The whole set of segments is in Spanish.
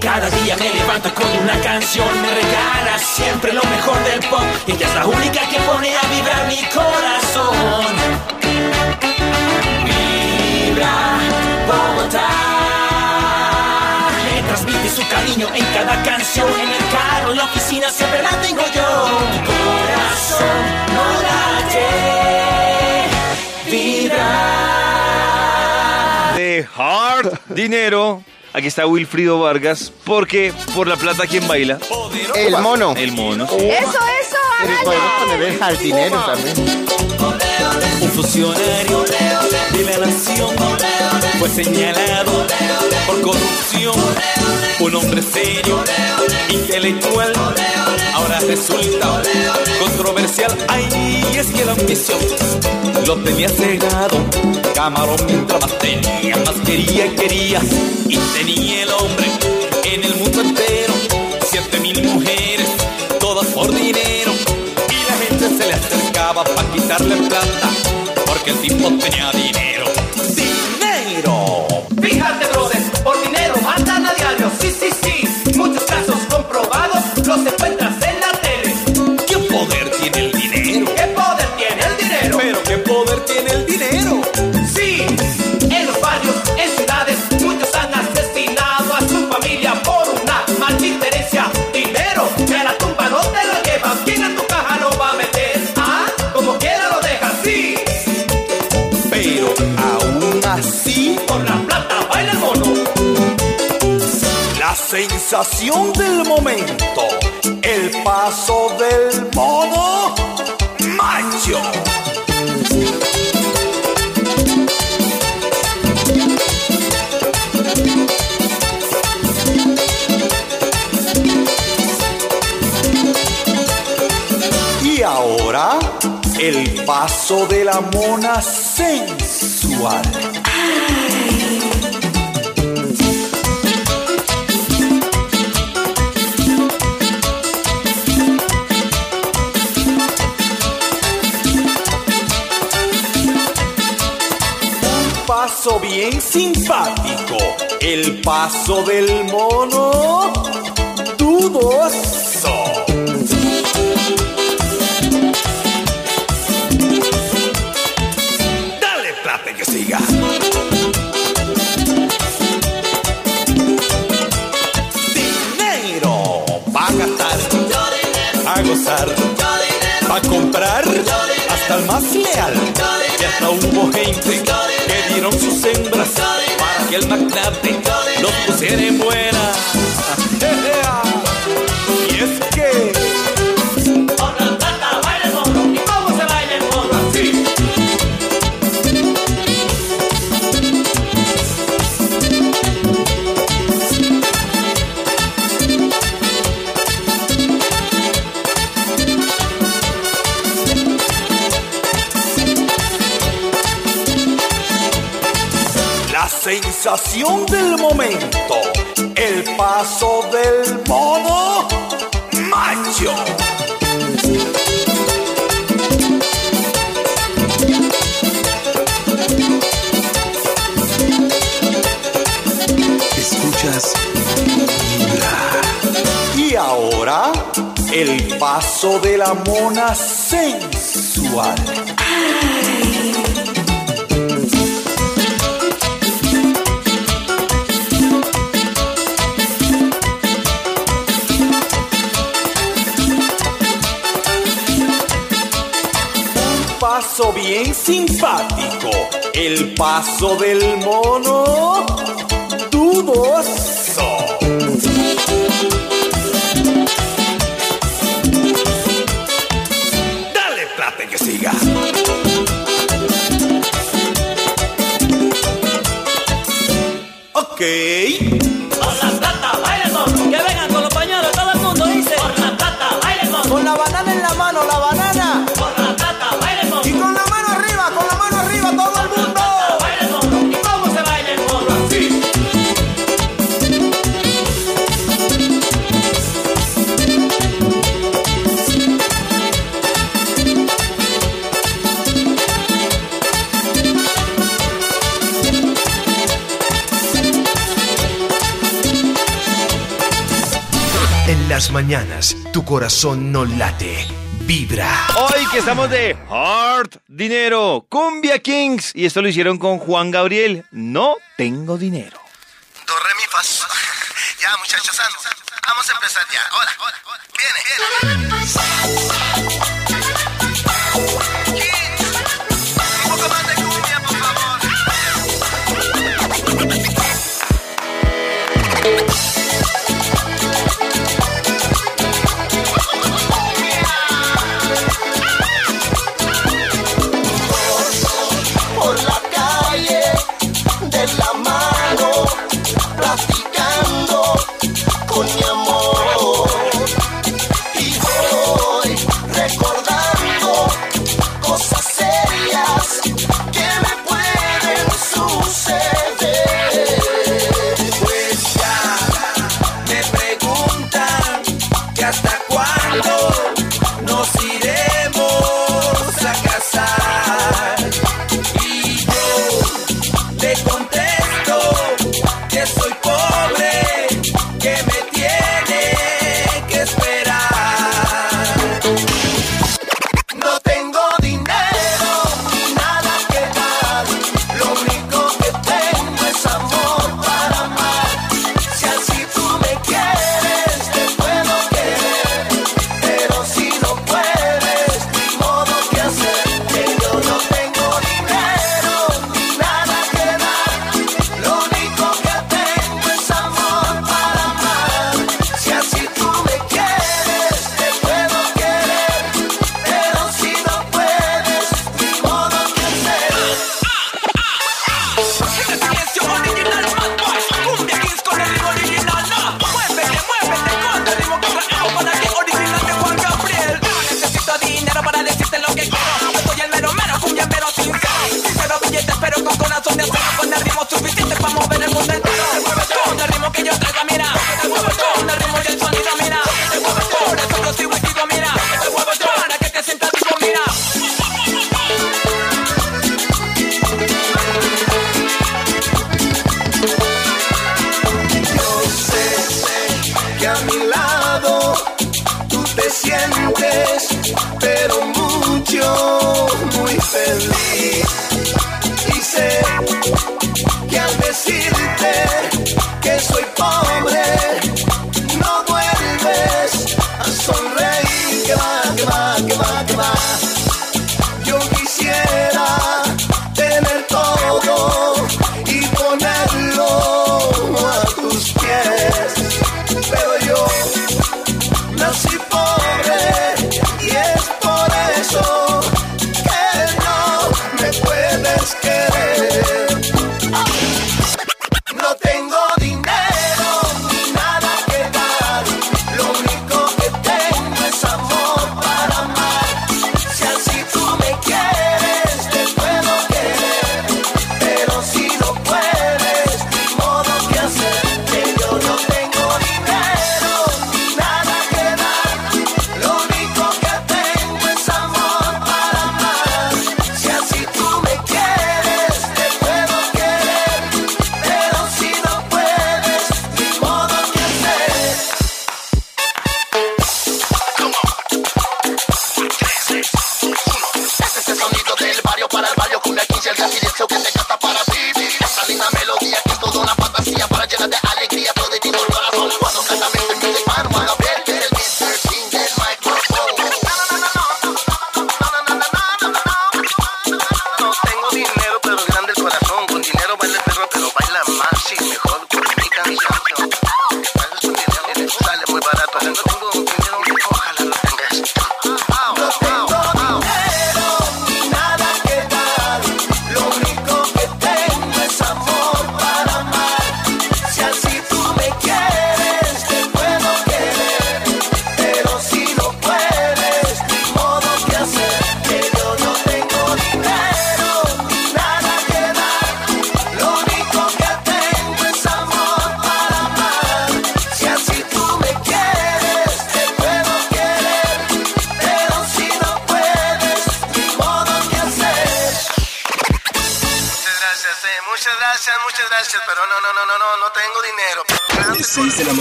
Cada día me levanto con una canción, me regala siempre lo mejor del pop. Ella es la única que pone a vibrar mi corazón. Vibra Bogotá. Me transmite su cariño en cada canción, en el carro, en la oficina, siempre la tengo yo. Mi corazón no late, vibra. de Hard Dinero. Aquí está Wilfrido Vargas, porque por la plata, ¿quién baila? El mono. El mono. sí. Eso, eso, Pero podemos poner el jardinero también. Un funcionario de la nación fue señalado por corrupción. Un hombre serio, intelectual, ahora resulta controversial. Ay, es que la ambición lo tenía cegado. Camarón mientras más tenía, más quería y quería. Y tenía el hombre en el mundo entero siete mil mujeres, todas por dinero. Y la gente se le acercaba para quitarle plata, tipo tenía dinero. Sensación del momento, el paso del mono macho. Y ahora, el paso de la mona sensual. Paso bien simpático, el paso del mono dudoso. Dale plata que siga. Dinero va a gastar, a gozar, a comprar hasta el más leal. Y hasta hubo gente que dieron sus hembras para que el magnate los pusiera en buena. Sensación del momento, el paso del mono macho. Escuchas Y ahora, el paso de la mona sensual. Bien simpático, el paso del mono dudoso. mañanas tu corazón no late, vibra. Hoy que estamos de Hard Dinero, Cumbia Kings. Y esto lo hicieron con Juan Gabriel. No tengo dinero. Do, mi, fa. Ya, muchachos, vamos a empezar ya. Hola, hola, hola. Viene, viene.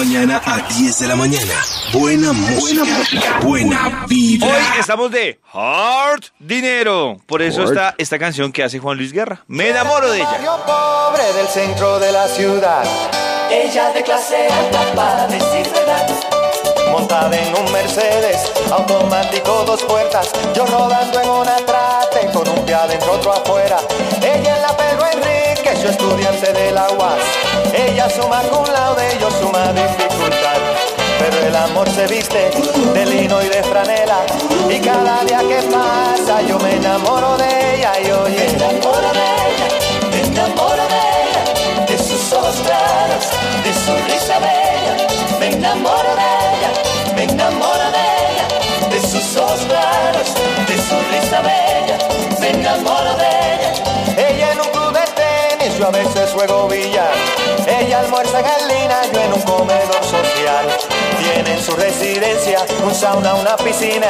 Mañana a 10 de la mañana. Buena música. Buena vibra. Hoy estamos de Hard Dinero. Por eso está esta canción que hace Juan Luis Guerra. Me enamoro de ella. Barrio pobre del centro de la ciudad, Ella de clase alta para decir verdad. montada en un Mercedes, automático dos puertas, yo rodando en una trate con un pie adentro otro afuera. Ella en la Pedro Enrique, yo estudiante de la UAS. Ella suma con laude, yo suma dificultad. Pero el amor se viste de lino y de franela Y cada día que pasa yo me enamoro de ella y oye Me enamoro de ella, me enamoro de ella, de sus ojos claros, de su risa bella. Me enamoro de ella, me enamoro de ella, de sus ojos claros, de su risa bella. Me enamoro de ella. Ella en un club de tenis, yo a veces juego. Almuerza en yo en un comedor social. Tiene en su residencia un sauna, una piscina.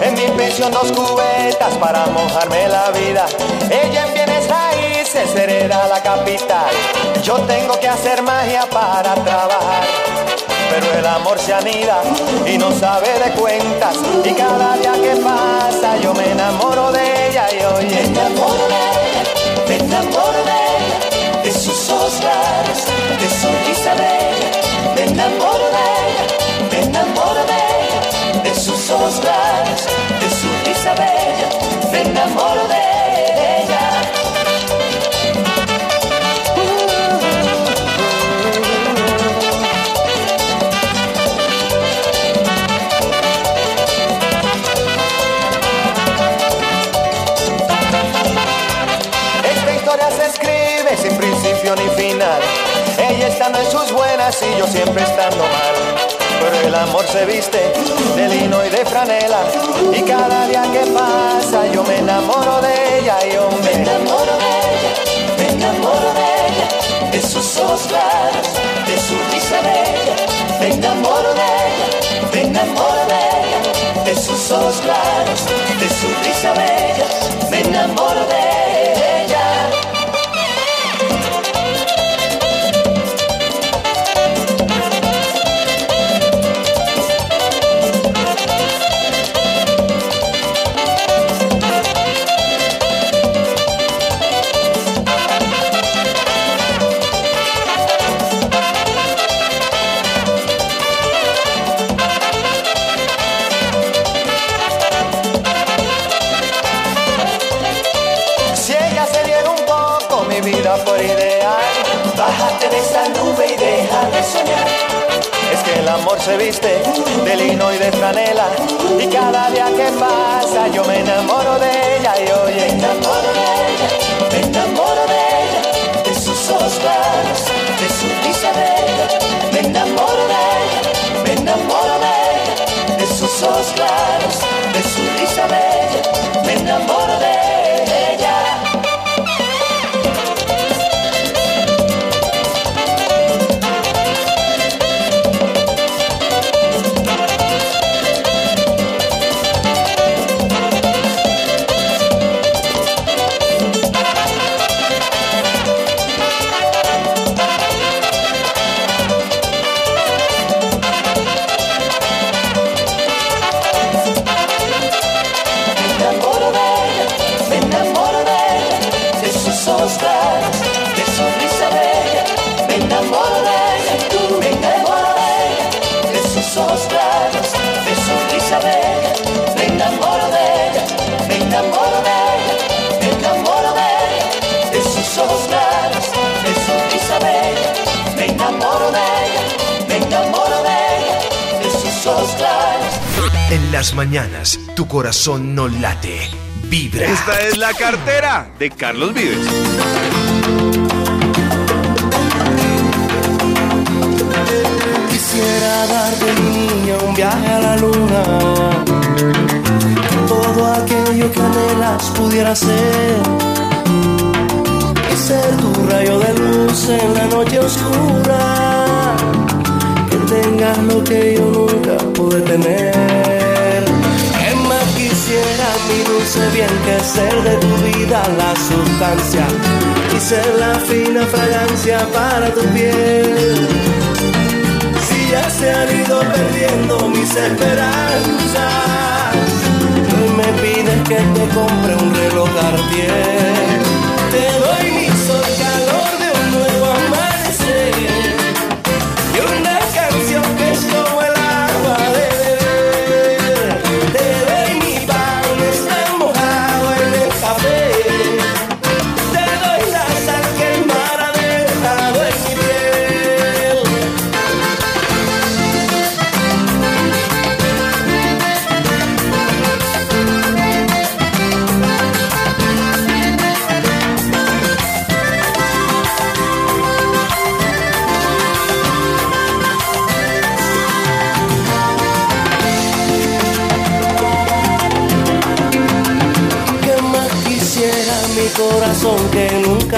En mi pensión dos cubetas para mojarme la vida. Ella en bienes raíces hereda la capital. Yo tengo que hacer magia para trabajar. Pero el amor se anida y no sabe de cuentas. Y cada día que pasa yo me enamoro de ella y Me oye. enamoro de ella, me enamoro de claros, de su risa bella. Me enamoro de ella, me enamoro de ella, de sus ojos claros, de su risa bella. Me enamoro de ella. Esta historia se escribe sin principio ni final. Ella estando en sus buenas y yo siempre estando mal. Pero el amor se viste de lino y de franela. Y cada día que pasa yo me enamoro de ella y Me hombre. enamoro de ella, me enamoro de ella, de sus ojos claros, de su risa bella. Me enamoro de ella, me enamoro de ella, de sus ojos claros, de su risa bella. Me enamoro de ella. Se viste de lino y de franela. Y cada día que pasa yo me enamoro de ella y Me oye. enamoro de ella, me enamoro de ella, de sus ojos claros, de su risa bella. Me enamoro de ella, me enamoro de ella, de sus ojos claros, las mañanas, tu corazón no late. Vibra. Esta es la cartera de Carlos Vives. Quisiera darte mi niña un viaje a la luna. Que todo aquello que anhelas pudiera ser. Y ser tu rayo de luz en la noche oscura. Que tengas lo que yo nunca pude tener quisiera mi dulce bien que ser de tu vida la sustancia y ser la fina fragancia para tu piel. Si ya se han ido perdiendo mis esperanzas, hoy me pides que te compre un reloj Cartier. Te doy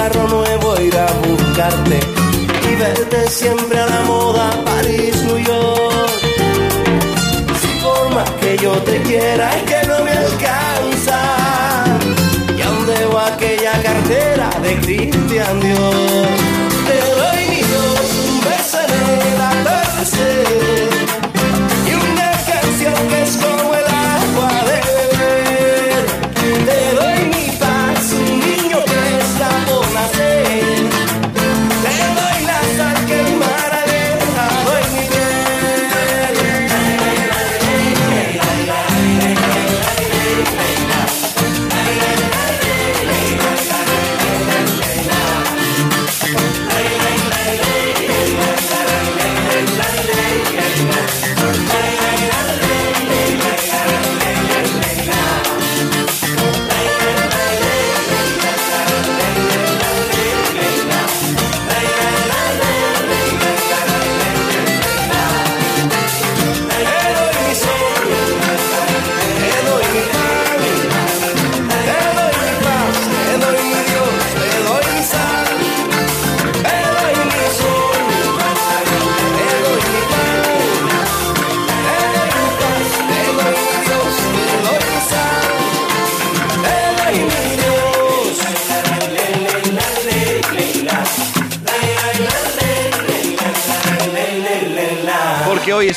carro nuevo ir a buscarte y verte siempre a la moda París, New York. Si por más que yo te quiera es que no me alcanza, y aún debo aquella cartera de Cristian Dior.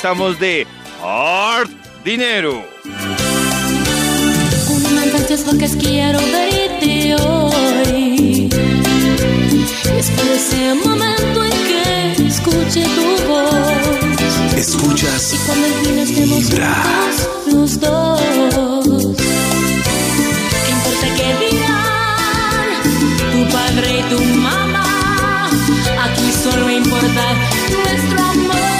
estamos de Art Dinero. Una lo que quiero verte hoy. Es por ese momento en que escuche tu voz. Escuchas. Y cuando el los dos. ¿Qué importa qué dirán tu padre y tu mamá? Aquí solo importa nuestro amor.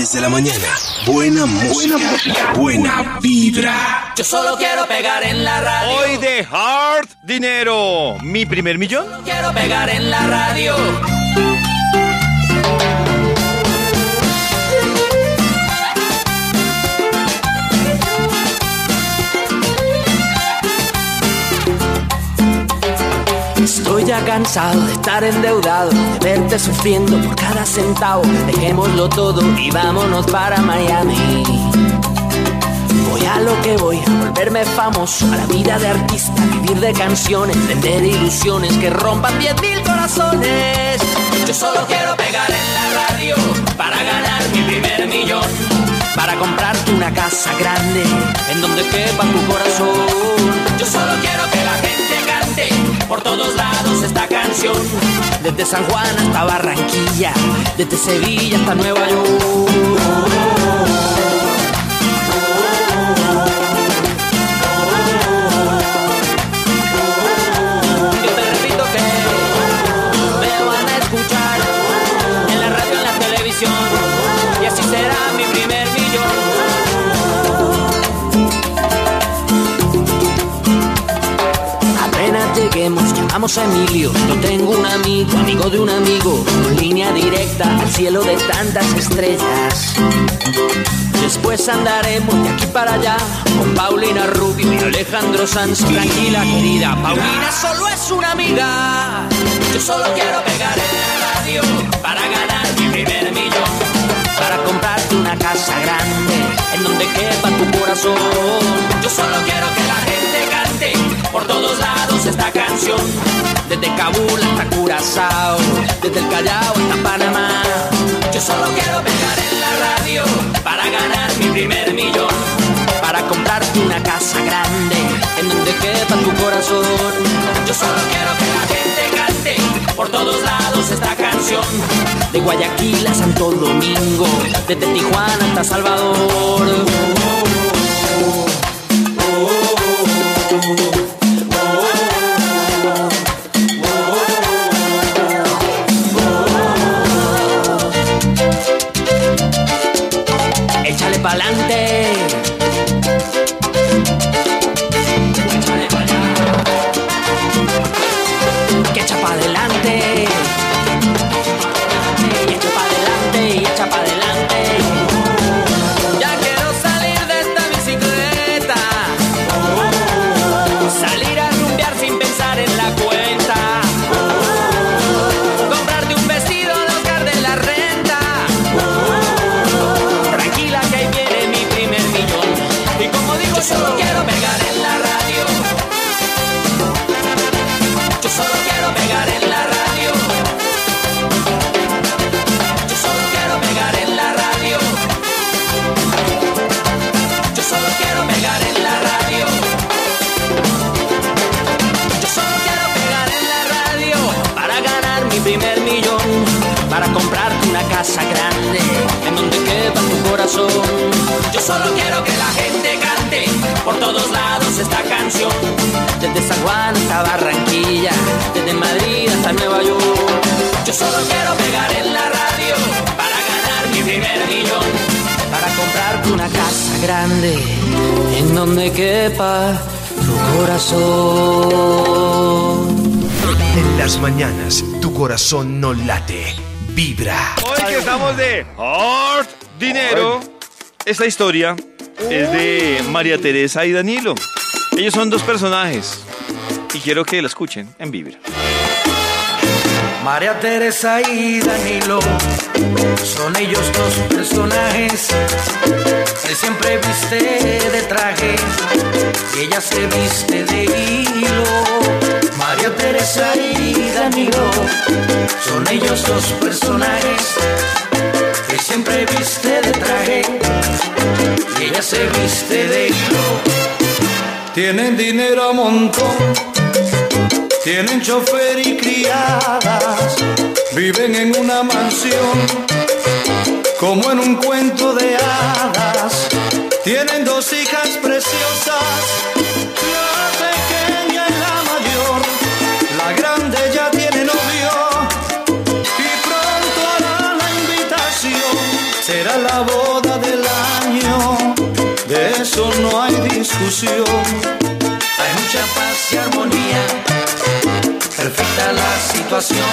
10 de la mañana. Buena música. Buena vibra. Yo solo quiero pegar en la radio. Hoy de Hard Dinero. Mi primer millón. Quiero pegar en la radio. Estoy ya cansado de estar endeudado, de verte sufriendo por cada centavo. Dejémoslo todo y vámonos para Miami. Voy a lo que voy, a volverme famoso, a la vida de artista, vivir de canciones, vender ilusiones que rompan 10 mil corazones. Yo solo quiero pegar en la radio para ganar mi primer millón. Para comprarte una casa grande en donde quepa tu corazón. Yo solo quiero que la gente por todos lados esta canción. Desde San Juan hasta Barranquilla, desde Sevilla hasta Nueva York. Llamamos Emilio. Yo tengo un amigo, amigo de un amigo, con línea directa al cielo de tantas estrellas. Después andaremos de aquí para allá con Paulina Rubio y Alejandro Sanz. Tranquila, querida, Paulina solo es una amiga. Yo solo quiero pegar en la radio para ganar mi primer millón. Para comprarte una casa grande en donde quepa tu corazón. Yo solo quiero que la gente cante por todos lados esta canción. Desde Kabul hasta Curazao, desde el Callao hasta Panamá. Yo solo quiero pegar en la radio para ganar mi primer millón. Para comprarte una casa grande en donde quepa tu corazón. Yo solo quiero que la gente cante por todos lados esta canción. De Guayaquil a Santo Domingo, desde Tijuana hasta Salvador. Solo quiero que la gente cante por todos lados esta canción. Desde San Juan hasta Barranquilla, desde Madrid hasta Nueva York. Yo solo quiero pegar en la radio para ganar mi primer millón. Para comprarte una casa grande en donde quepa tu corazón. En las mañanas, tu corazón no late, vibra. Hoy que estamos de Hard Dinero. Esta historia es de María Teresa y Danilo. Ellos son dos personajes y quiero que la escuchen en Vibra. María Teresa y Danilo son ellos dos personajes. Él siempre viste de traje y ella se viste de hilo. María Teresa y Danilo son ellos dos personajes. Siempre viste de traje. Y ella se viste de hilo. Tienen dinero a montón. Tienen chofer y criadas, viven en una mansión, como en un cuento de hadas. Tienen dos hijas preciosas, la boda del año, de eso no hay discusión. Hay mucha paz y armonía, perfecta la situación.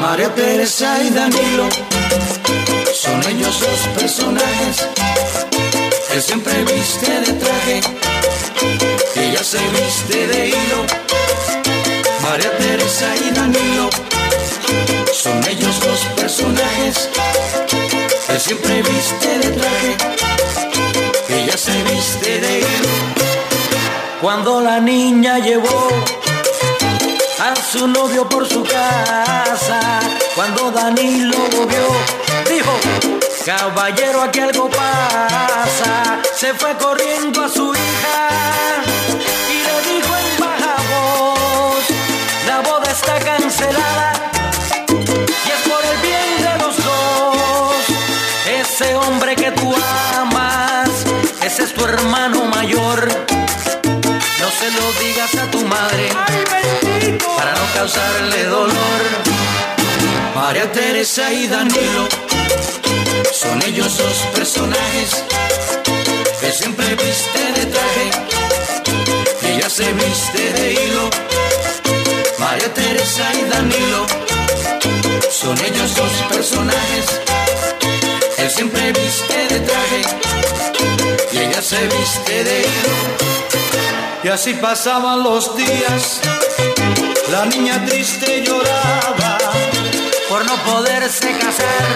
María Teresa y Danilo son ellos los personajes. Él siempre viste de traje, ella se viste de hilo. María Teresa y Danilo son ellos los personajes siempre viste de traje, ella se viste de hilo. Cuando la niña llevó a su novio por su casa, cuando Danilo lo vio, dijo, caballero aquí algo pasa, se fue corriendo a su hija y le dijo en baja voz, la boda está cancelada y es por el bien ese hombre que tú amas, ese es tu hermano mayor. No se lo digas a tu madre para no causarle dolor. María Teresa y Danilo son ellos dos personajes que siempre viste de traje, ella se viste de hilo. María Teresa y Danilo son ellos dos personajes, él siempre viste de traje y ella se viste de hilo. Y así pasaban los días, la niña triste lloraba por no poderse casar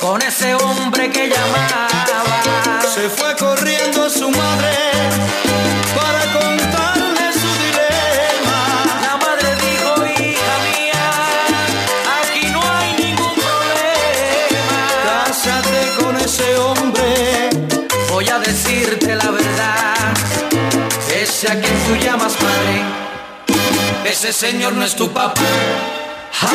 con ese hombre que llamaba. Se fue corriendo a su madre para contarle ese a quien tú llamas padre, ese señor no es tu papá. Ja,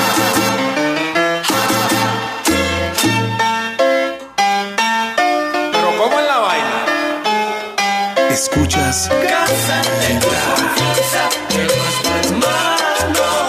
Pero ¿cómo es la vaina? Escuchas Cásate con confianza, que no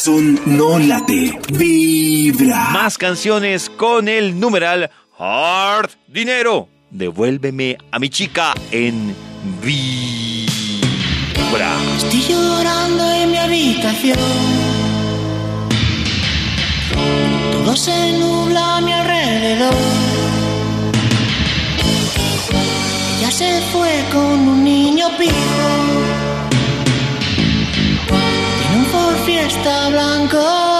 corazón no late, vibra. Más canciones con el numeral Hard Dinero. Devuélveme a mi chica en Vibra. Estoy llorando en mi habitación. Todo se nubla a mi alrededor. Ella se fue con un niño pijo. Fiesta blanco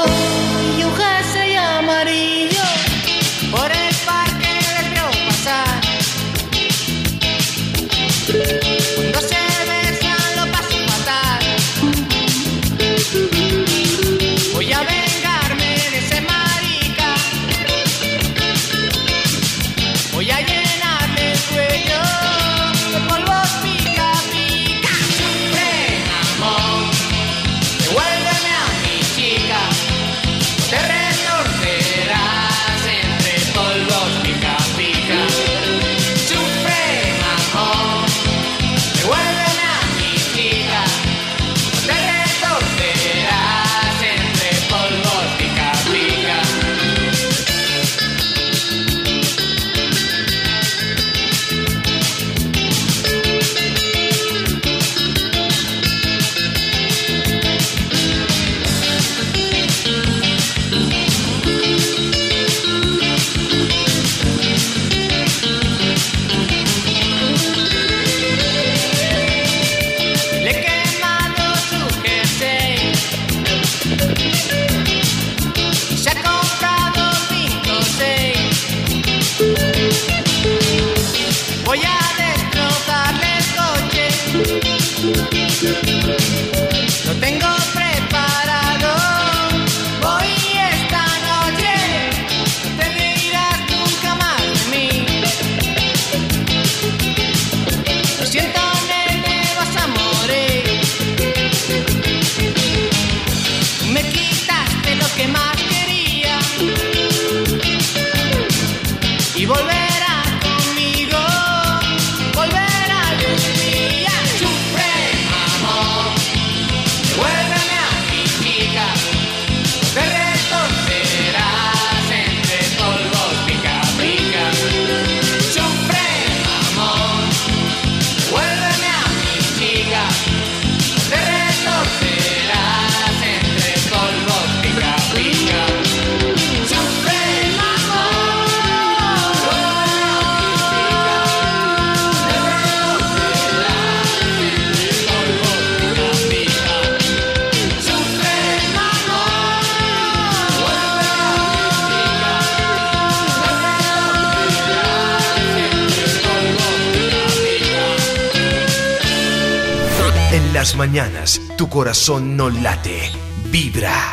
corazón no late, vibra.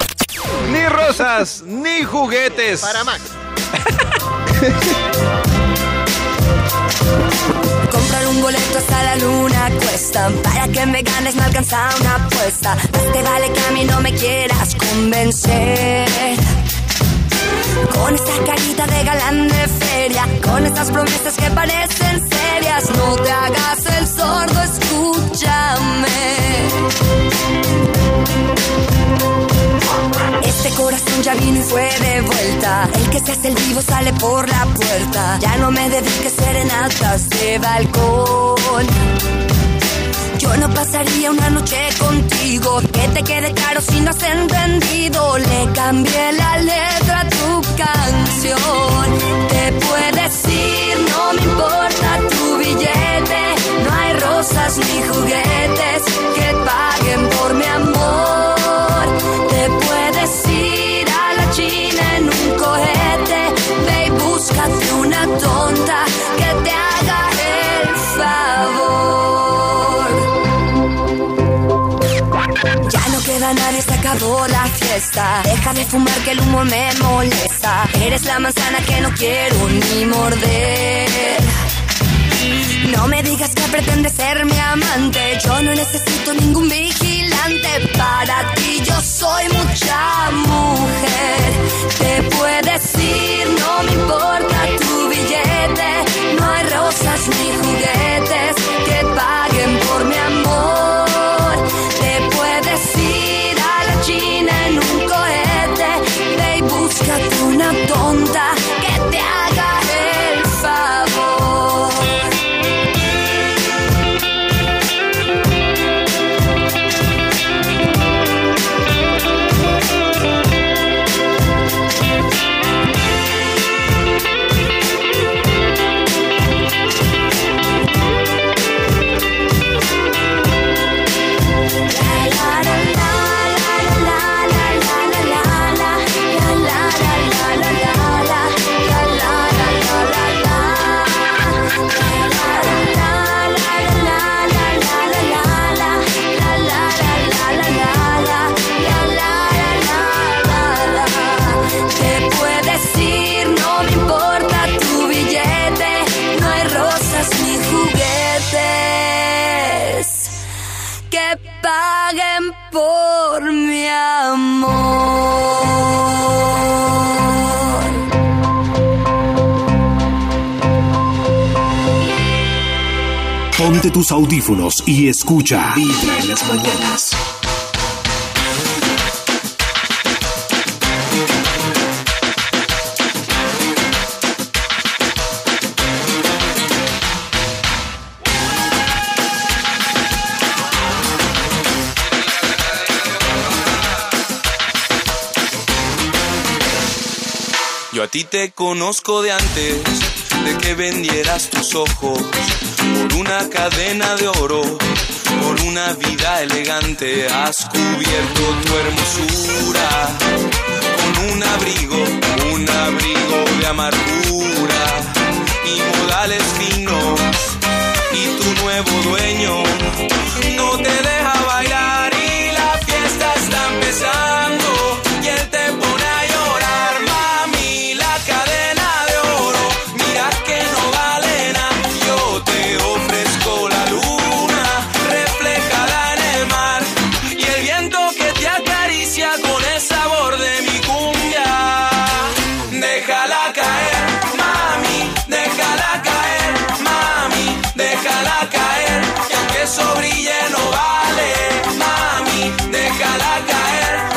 Ni rosas, ni juguetes. Para Max. Comprar un boleto hasta la luna cuesta. Para que me ganes me alcanza una apuesta. Más te vale que a mí no me quieras convencer. Con esa carita de galán de feria, con estas promesas que parecen serias, no te hagas escúchame. Este corazón ya vino y fue de vuelta. El que se hace el vivo sale por la puerta. Ya no me dediques serenatas de balcón. Yo no pasaría una noche contigo. Que te quede claro si no has entendido. Le cambié la letra a tu canción. Te puedes ir, hay rosas ni juguetes que paguen por mi amor. Te puedes ir a la China en un cohete. Ve y búscate una tonta que te haga el favor. Ya no queda nadie, se acabó la fiesta. Deja de fumar que el humo me molesta. Eres la manzana que no quiero ni morder. No me digas que pretendes ser mi amante. Yo no necesito ningún vigilante. Para ti yo soy mucha mujer. Te puedes ir, no me importa tu billete. No hay rosas ni juguetes que paguen audífonos y escucha Vibra en las mañanas. Yo a ti te conozco de antes de que vendieras tus ojos una cadena de oro, por una vida elegante. Has cubierto tu hermosura con un abrigo, un abrigo de amargura y modales finos. Y tu nuevo dueño eso brille no vale, mami, déjala caer,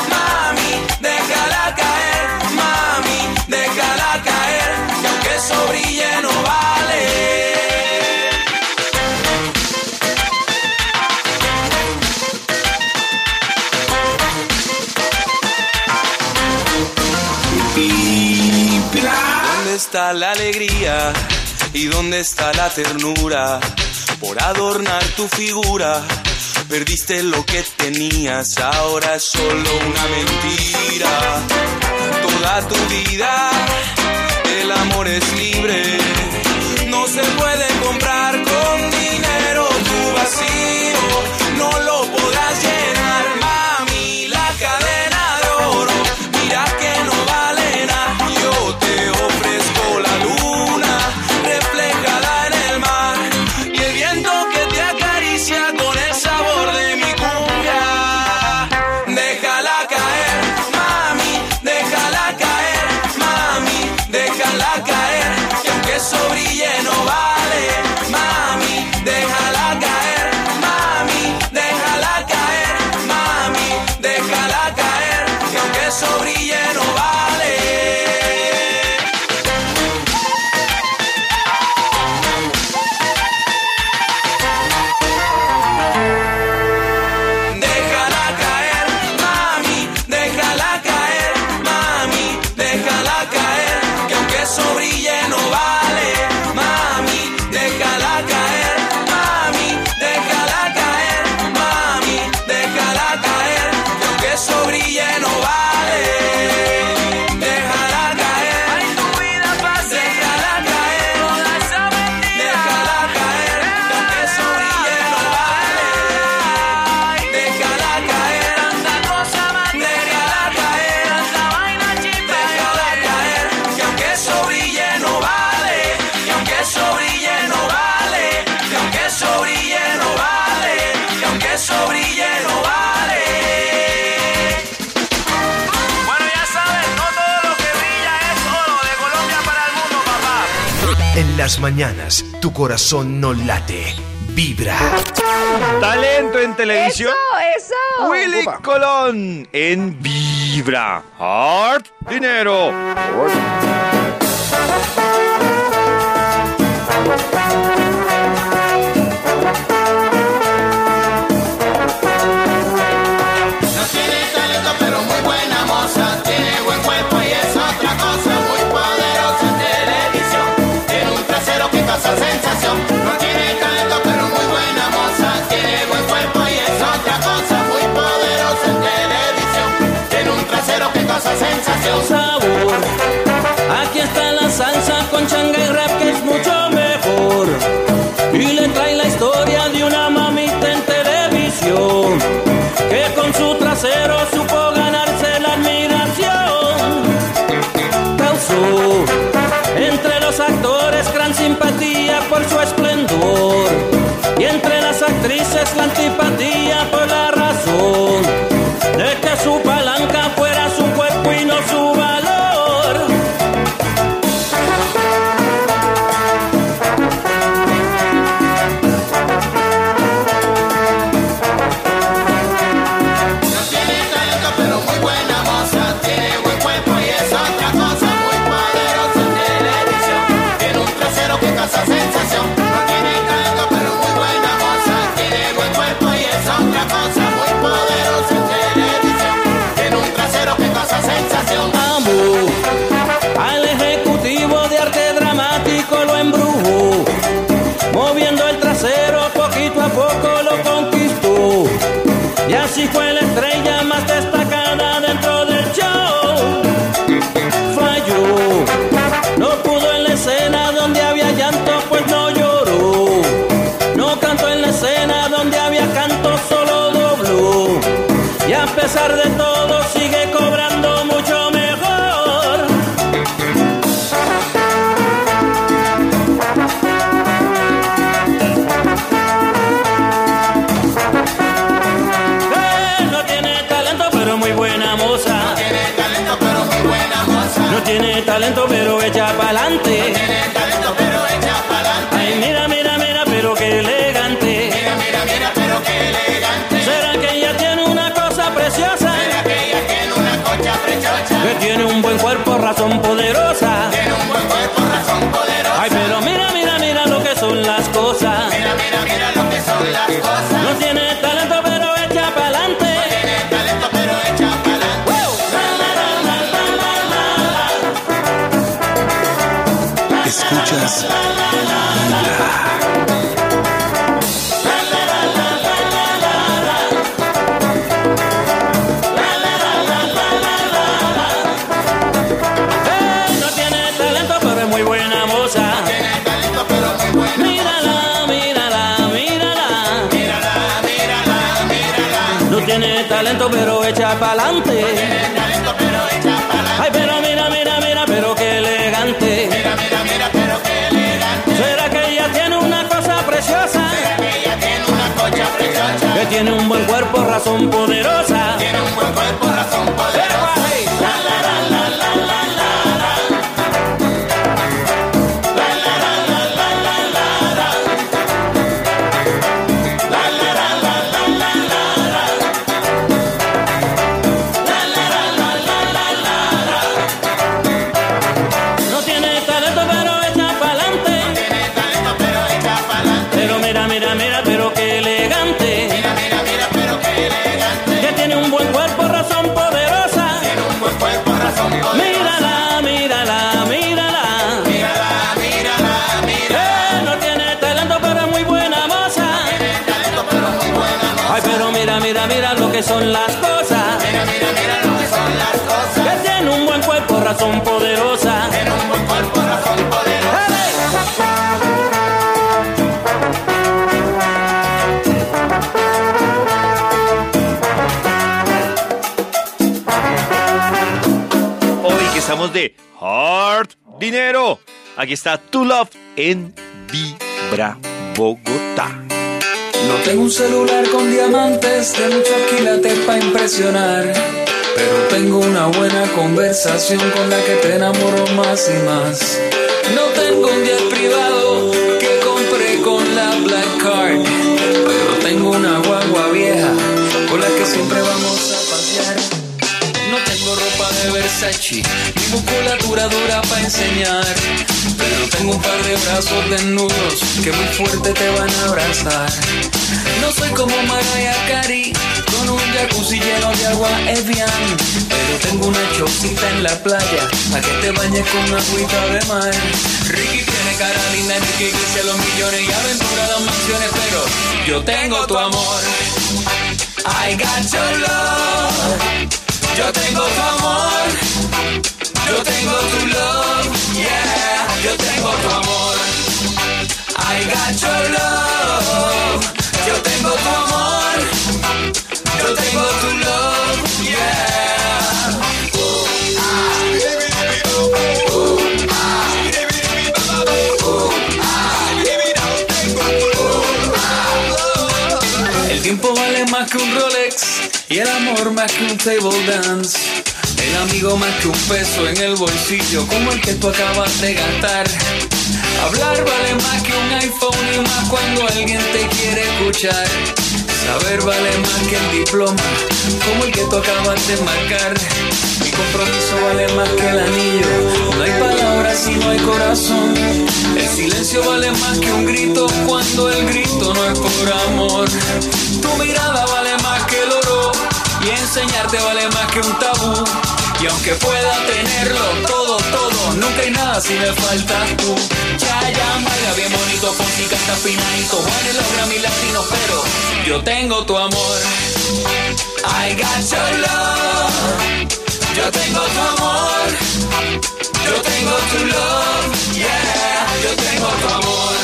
está la alegría y dónde está la ternura? Por adornar tu figura, perdiste lo que tenías, ahora es solo una mentira. Toda tu vida, el amor es libre, no se puede comprar con dinero tu vacío, las mañanas, tu corazón no late, vibra. Talento en televisión. ¡Eso, eso! Willy Colón en Vibra. Art Dinero. No sensación. sabor. Aquí está la salsa con changa y rap que es mucho mejor. Y le trae la historia de una mamita en televisión que con su trasero supo ganarse la admiración. Causó entre los actores gran simpatía por su esplendor y entre las actrices la antipatía por pesar de todo sigue cobrando mucho mejor. Eh, no tiene talento, pero muy buena moza. No tiene talento, pero muy buena moza. No tiene talento, pero echa pa'lante. Tiene talento, Que tiene un buen cuerpo, razón poderosa. Tiene un buen cuerpo, razón poderosa. Ay, pero mira, mira, mira lo que son las cosas. Mira, mira, mira lo que son las cosas. No tiene talento, pero echa pa'lante. Tiene talento, pero echa pa'lante. Escuchas Eh, echa pa'lante. Ay, pero mira, mira, mira, pero qué elegante. Mira, mira, mira, pero qué elegante. ¿Será que ella tiene una cosa preciosa? Mira que ella tiene una cocha prechocha. Que tiene un buen cuerpo, razón poderosa. Aquí está Tu Love en Vibra Bogotá. No tengo un celular con diamantes de muchos quilates para impresionar. Pero tengo una buena conversación con la que te enamoro más y más. No tengo un jet privado que compré con la Black Card. Pero tengo una guagua vieja con la que siempre vamos a pasear. No tengo ropa de Versace, ni musculatura dura para enseñar. Pero tengo un par de brazos desnudos que muy fuerte te van a abrazar. No soy como Mariah Carey, con un jacuzzi lleno de agua Evian. Pero tengo una chocita en la playa, a que te bañes con una agüita de mar. Ricky tiene cara linda, Ricky dice los millones y aventura las mansiones, pero yo tengo tu amor. I got your love. Yo tengo tu amor, yo tengo tu love, yeah, yo tengo tu amor. I got your love, yo tengo tu amor, yo tengo tu love, yeah. El tiempo vale más que un Rolex y el amor más que un table dance. El amigo más que un peso en el bolsillo como el que tú acabas de gastar. Hablar vale más que un iPhone y más cuando alguien te quiere escuchar. Saber vale más que el diploma como el que tú acabas de marcar. Mi compromiso vale más que el anillo. No hay palabras si no hay corazón. El silencio vale más que un grito cuando el grito no es por amor. Tu mirada vale y enseñarte vale más que un tabú. Y aunque pueda tenerlo todo, todo, nunca hay nada si me faltas tú. Ya, ya, baila bien bonito, Fonsi canta finadito, Juan en los Grammy latinos, pero yo tengo tu amor. I got your love. Yo tengo tu amor. Yo tengo tu love. Yeah, yo tengo tu amor.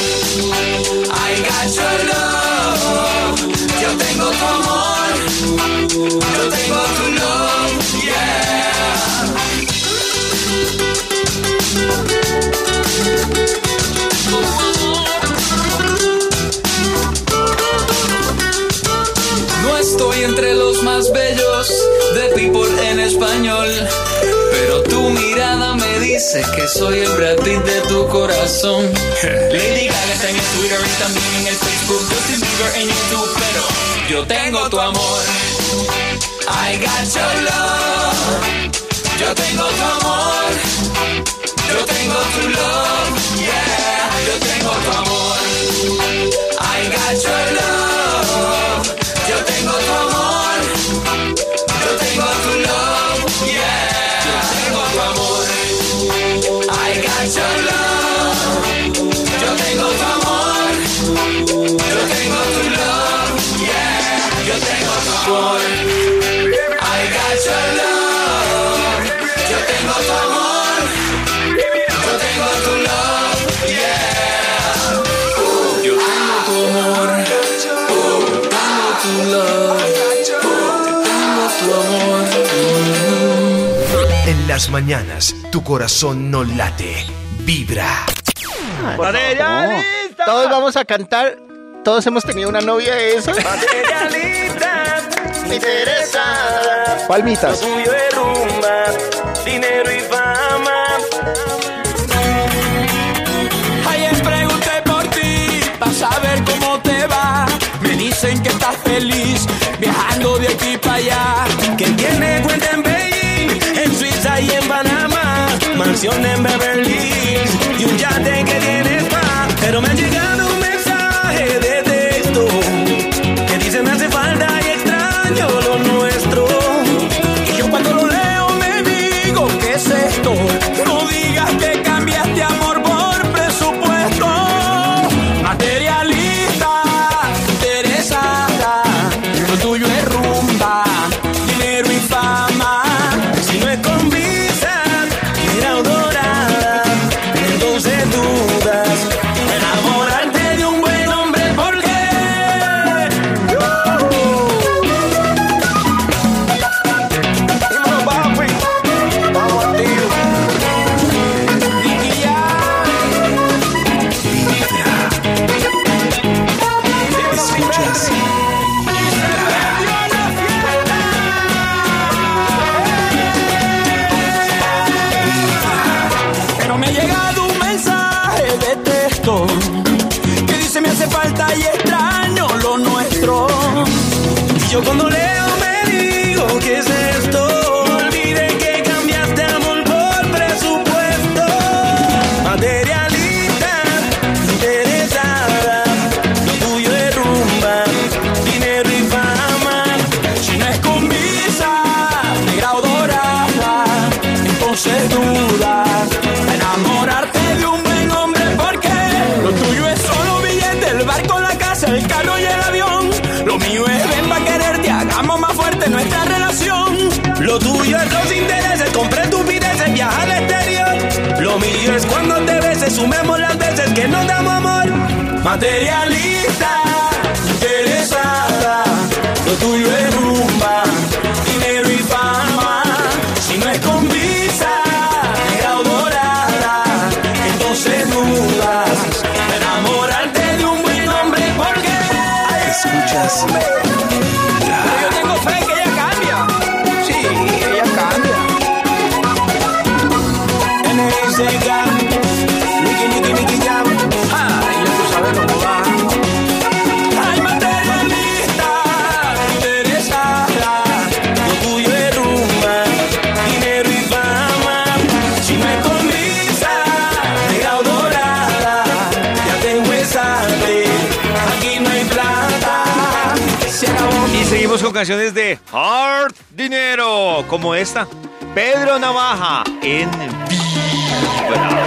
Tu mirada me dice que soy el Brad Pitt de tu corazón. Lady Gaga está en el Twitter y también en el Facebook. Justin Bieber en YouTube, pero yo tengo tu amor. I got your love. Yo tengo tu amor. Yo tengo tu love. Yeah, yo tengo tu amor. I got your love. Las mañanas, tu corazón no late, vibra. ¡Materialista! Todos vamos a cantar. Todos hemos tenido una novia de esas. Materialista, interesada. Palmitas. Lo tuyo es rumba, dinero y fama. Ayer pregunté por ti, para saber cómo te va. Me dicen que estás feliz, viajando de aquí para allá. Que tiene cuenta en Mansión en Beverly Hills y un yate que tienes pa. Pero me ha llegado con canciones de Hard Dinero, como esta. Pedro Navaja en Vibra.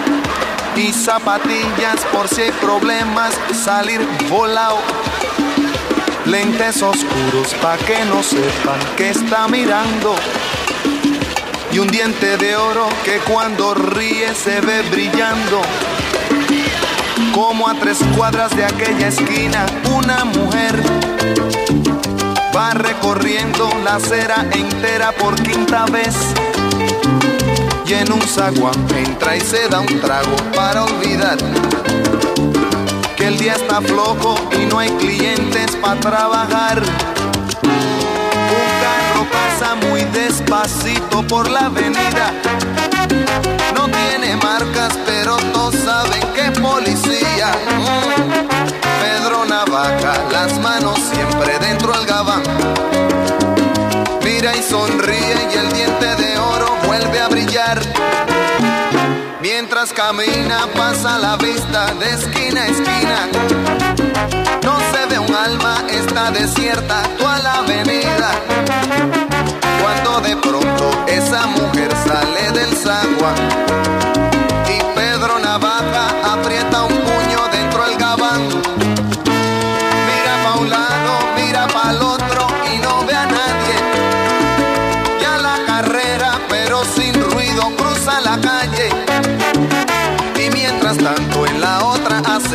y zapatillas por si hay problemas salir volado. Lentes oscuros pa' que no sepan que está mirando. Y un diente de oro que cuando ríe se ve brillando. Como a tres cuadras de aquella esquina, una mujer va recorriendo la acera entera por quinta vez en un zaguán entra y se da un trago para olvidar que el día está flojo y no hay clientes para trabajar. Un carro pasa muy despacito por la avenida. No tiene marcas, pero todos saben que policía. Pedro Navaja, las manos siempre dentro del gabán. Mira y sonríe y el diente Camina pasa la vista de esquina a esquina. No se ve un alma, está desierta toda la avenida. Cuando de pronto esa mujer sale del zaguán y Pedro Navaja aprieta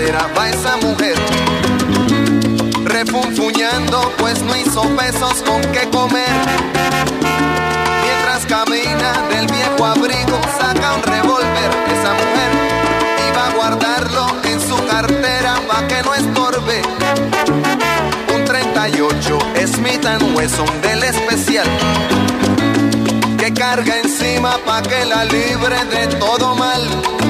acera va esa mujer. Refunfuñando, pues no hizo pesos con qué comer. Mientras camina del viejo abrigo, saca un revólver esa mujer. Va a guardarlo en su cartera pa' que no estorbe. Un 38 Smith Wesson del especial que carga encima pa' que la libre de todo mal.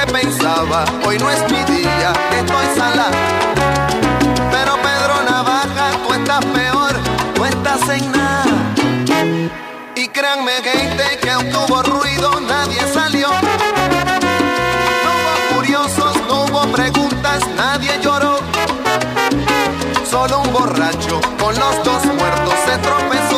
que pensaba, hoy no es mi día, estoy sala. Pero Pedro Navaja, tú estás peor, tú estás en nada. Y créanme, gente, que aunque hubo ruido, nadie salió. No hubo curiosos, no hubo preguntas, nadie lloró. Solo un borracho con los dos muertos se tropezó.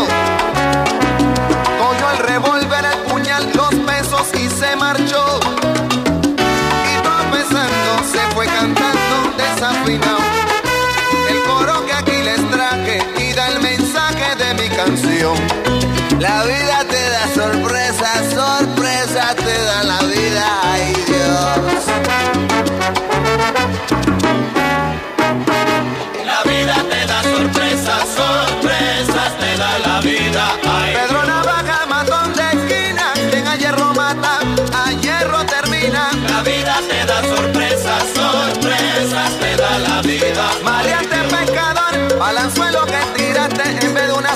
canción. La vida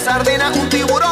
sardina, un tiburón.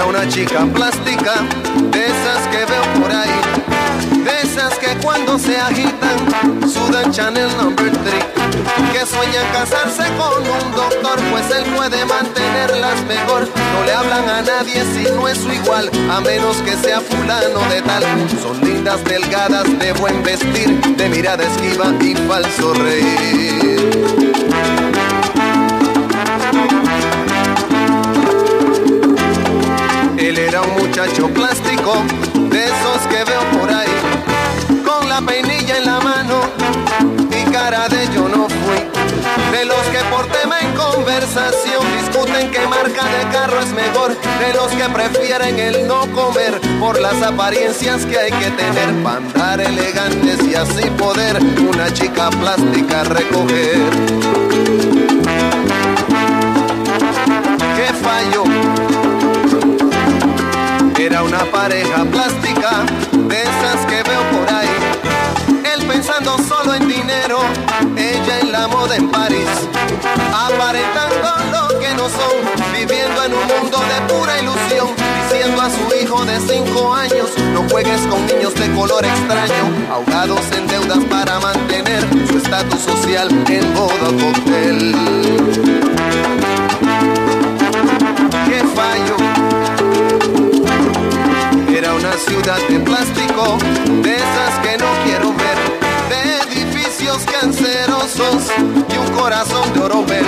era una chica plástica, de esas que veo por ahí, de esas que cuando se agitan sudan Chanel Number 3, que sueñan casarse con un doctor, pues él puede mantenerlas mejor. No le hablan a nadie si no es su igual, a menos que sea fulano de tal. Son lindas, delgadas, de buen vestir, de mirada esquiva y falso reír. Era un muchacho plástico, de esos que veo por ahí, con la peinilla en la mano y cara de yo no fui. De los que por tema en conversación discuten qué marca de carro es mejor, de los que prefieren el no comer por las apariencias que hay que tener para andar elegantes y así poder una chica plástica recoger. ¿Qué fallo? Una pareja plástica, de esas que veo por ahí. Él pensando solo en dinero, ella en la moda en París. Aparentando lo que no son, viviendo en un mundo de pura ilusión. Diciendo a su hijo de 5 años, no juegues con niños de color extraño. Ahogados en deudas para mantener su estatus social en modo cóctel. Ciudad de plástico, de esas que no quiero ver, de edificios cancerosos y un corazón de oro ver,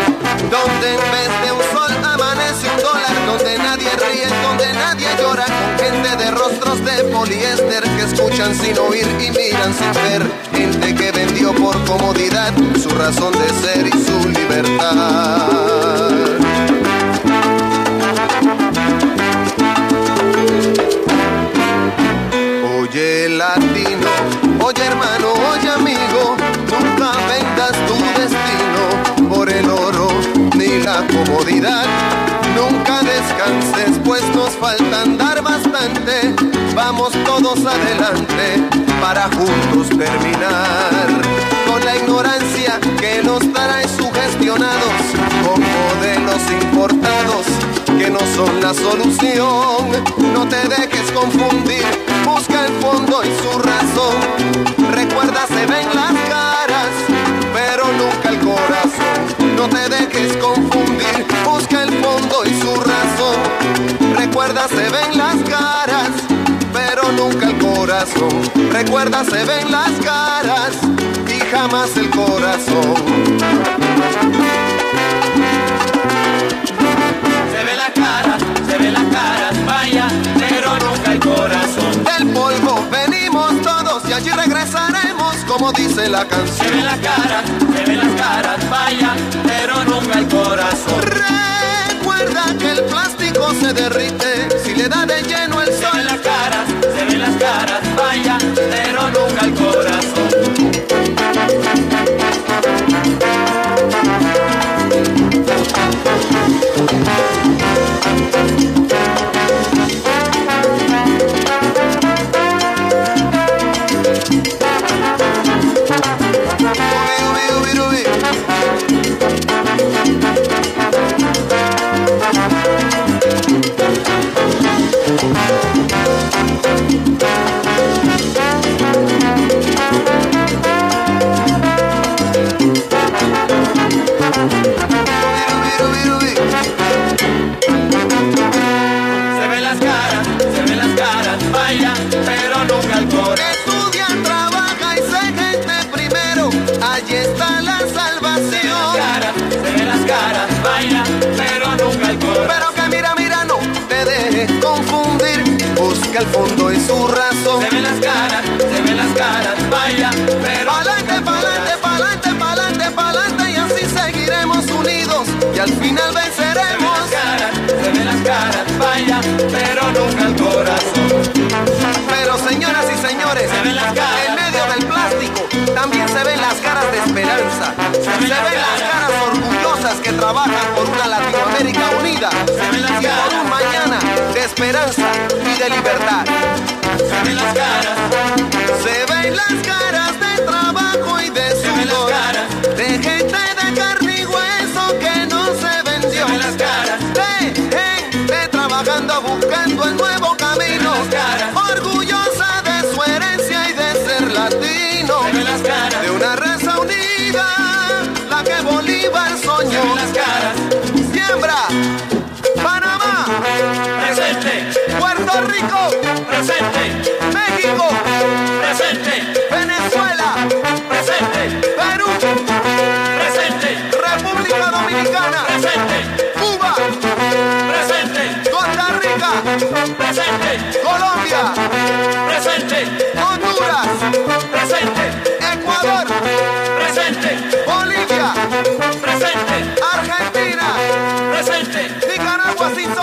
donde en vez de un sol amanece un dólar, donde nadie ríe, donde nadie llora, con gente de rostros de poliéster que escuchan sin oír y miran sin ver, gente que vendió por comodidad su razón de ser y su libertad. Oye hermano, oye amigo, nunca vendas tu destino por el oro ni la comodidad. Nunca descanses, pues nos falta andar bastante. Vamos todos adelante para juntos terminar con la ignorancia que nos trae sugestionados con modelos importados que no son la solución. No te dejes confundir, busca el fondo y su razón. Recuerda, se ven las caras, pero nunca el corazón. No te dejes confundir, busca el fondo y su razón. Recuerda, se ven las caras, pero nunca el corazón. Recuerda, se ven las caras y jamás el corazón. Se ve la cara, se ve las caras, vaya, nunca el corazón. Del polvo venimos todos y allí regresaremos, como dice la canción. Se ve la cara, se ve las caras, vaya, pero nunca el corazón. Recuerda que el plástico se derrite si le da de lleno el sol. Se ve la cara, se ve las caras, vaya, pero nunca el corazón. Esperanza y de libertad. Bolivia,